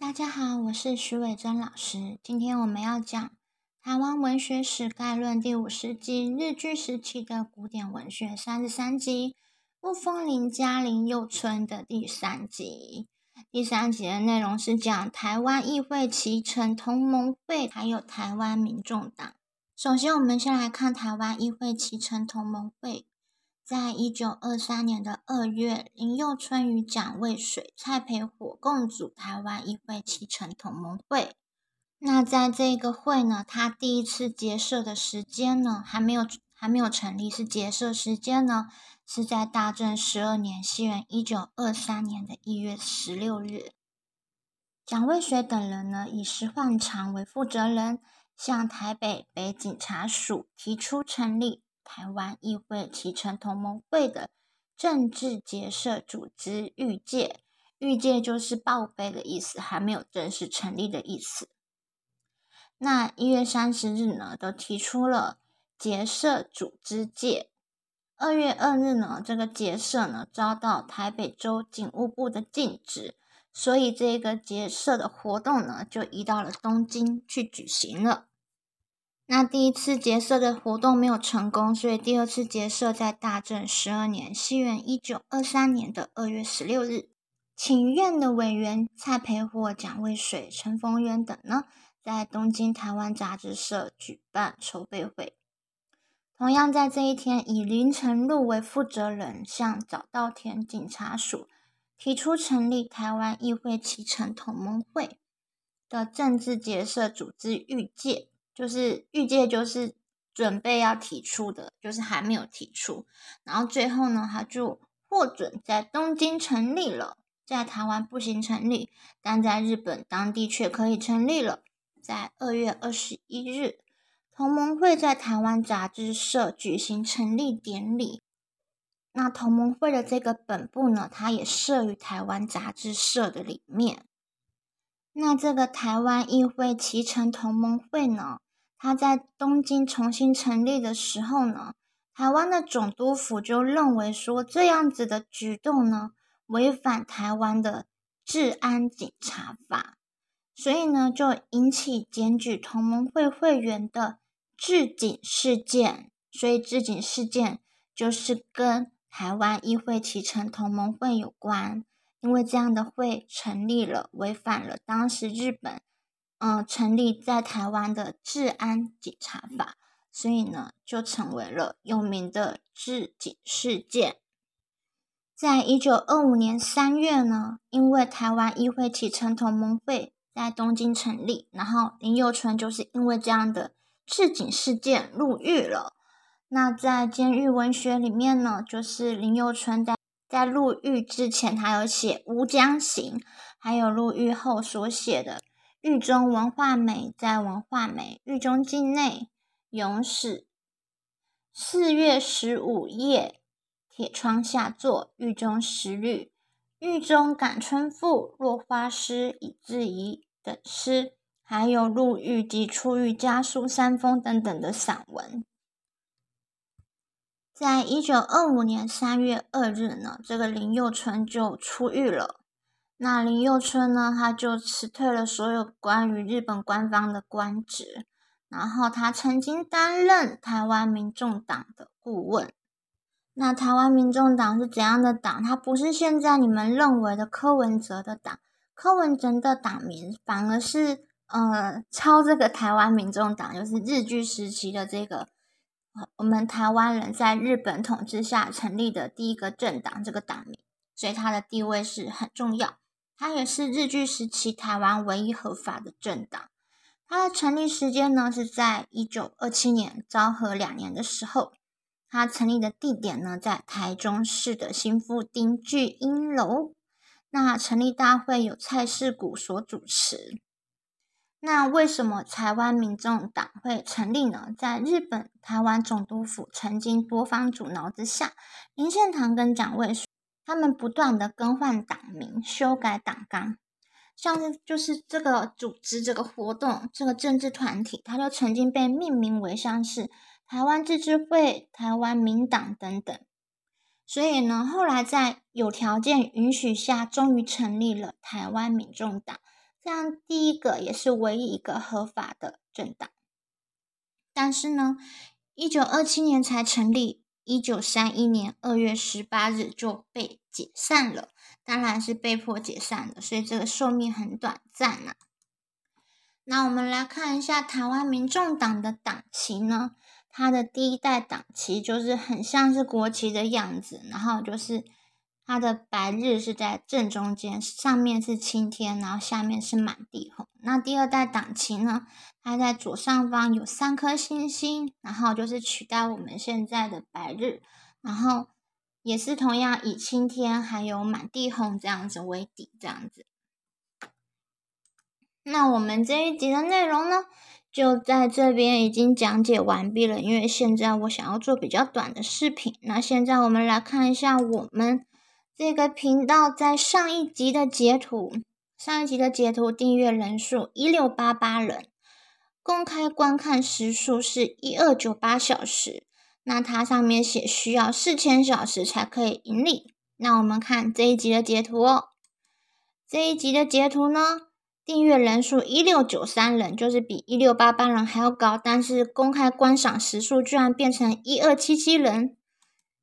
大家好，我是徐伟珍老师。今天我们要讲《台湾文学史概论》第五十集——日据时期的古典文学三十三集，雾峰林家林幼春的第三集。第三集的内容是讲台湾议会启程同盟会，还有台湾民众党。首先，我们先来看台湾议会启程同盟会。在一九二三年的二月，林佑春与蒋渭水、蔡培火共组台湾议会启程同盟会。那在这个会呢，他第一次结社的时间呢，还没有还没有成立，是结社时间呢，是在大正十二年，西元一九二三年的一月十六日。蒋渭水等人呢，以石焕长为负责人，向台北北警察署提出成立。台湾议会启程同盟会的政治结社组织预界，预界就是报备的意思，还没有正式成立的意思。那一月三十日呢，都提出了结社组织界。二月二日呢，这个结社呢遭到台北州警务部的禁止，所以这个结社的活动呢就移到了东京去举行了。那第一次结社的活动没有成功，所以第二次结社在大正十二年（西元一九二三年的二月十六日），请愿的委员蔡培火、蒋渭水、陈逢源等呢，在东京台湾杂志社举办筹备会。同样在这一天，以林成禄为负责人，向早稻田警察署提出成立台湾议会启程同盟会的政治结社组织预界。就是预届就是准备要提出的，就是还没有提出，然后最后呢，他就获准在东京成立了，在台湾不行成立，但在日本当地却可以成立了。在二月二十一日，同盟会在台湾杂志社举行成立典礼。那同盟会的这个本部呢，它也设于台湾杂志社的里面。那这个台湾议会启程同盟会呢，它在东京重新成立的时候呢，台湾的总督府就认为说这样子的举动呢，违反台湾的治安警察法，所以呢，就引起检举同盟会会员的治警事件，所以治警事件就是跟台湾议会启程同盟会有关。因为这样的会成立了，违反了当时日本，嗯，成立在台湾的治安警察法，所以呢，就成为了有名的治警事件。在一九二五年三月呢，因为台湾议会启程同盟会在东京成立，然后林佑春就是因为这样的治警事件入狱了。那在监狱文学里面呢，就是林佑春在。在入狱之前，他有写《吴江行》，还有入狱后所写的《狱中文化美》在文化美狱中境内咏史。四月十五夜，铁窗下坐，狱中时律，狱中感春赋，落花诗，以自怡等诗，还有入狱及出狱家书三封等等的散文。在一九二五年三月二日呢，这个林佑春就出狱了。那林佑春呢，他就辞退了所有关于日本官方的官职，然后他曾经担任台湾民众党的顾问。那台湾民众党是怎样的党？它不是现在你们认为的柯文哲的党，柯文哲的党名反而是呃抄这个台湾民众党，就是日据时期的这个。我们台湾人在日本统治下成立的第一个政党，这个党名，所以它的地位是很重要。它也是日据时期台湾唯一合法的政党。它的成立时间呢是在一九二七年昭和两年的时候。它成立的地点呢在台中市的新富町聚英楼。那成立大会由蔡世谷所主持。那为什么台湾民众党会成立呢？在日本台湾总督府曾经多方阻挠之下，林献堂跟蒋渭水他们不断的更换党名、修改党纲，像是就是这个组织、这个活动、这个政治团体，它就曾经被命名为像是台湾自治会、台湾民党等等。所以呢，后来在有条件允许下，终于成立了台湾民众党。这样第一个也是唯一一个合法的政党。但是呢，一九二七年才成立，一九三一年二月十八日就被解散了，当然是被迫解散的，所以这个寿命很短暂呐。那我们来看一下台湾民众党的党旗呢？它的第一代党旗就是很像是国旗的样子，然后就是它的白日是在正中间，上面是青天，然后下面是满地红。那第二代党旗呢？它在左上方有三颗星星，然后就是取代我们现在的白日，然后也是同样以青天还有满地红这样子为底，这样子。那我们这一集的内容呢？就在这边已经讲解完毕了，因为现在我想要做比较短的视频。那现在我们来看一下我们这个频道在上一集的截图，上一集的截图订阅人数一六八八人，公开观看时数是一二九八小时。那它上面写需要四千小时才可以盈利。那我们看这一集的截图哦，这一集的截图呢？订阅人数一六九三人，就是比一六八八人还要高，但是公开观赏时数居然变成一二七七人。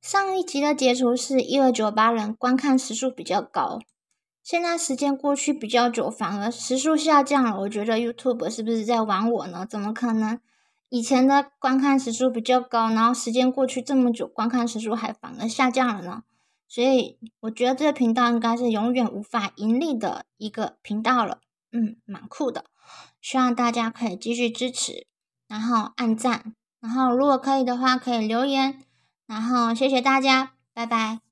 上一集的截图是一二九八人，观看时数比较高。现在时间过去比较久，反而时数下降了。我觉得 YouTube 是不是在玩我呢？怎么可能？以前的观看时数比较高，然后时间过去这么久，观看时数还反而下降了呢？所以我觉得这个频道应该是永远无法盈利的一个频道了。嗯，蛮酷的，希望大家可以继续支持，然后按赞，然后如果可以的话，可以留言，然后谢谢大家，拜拜。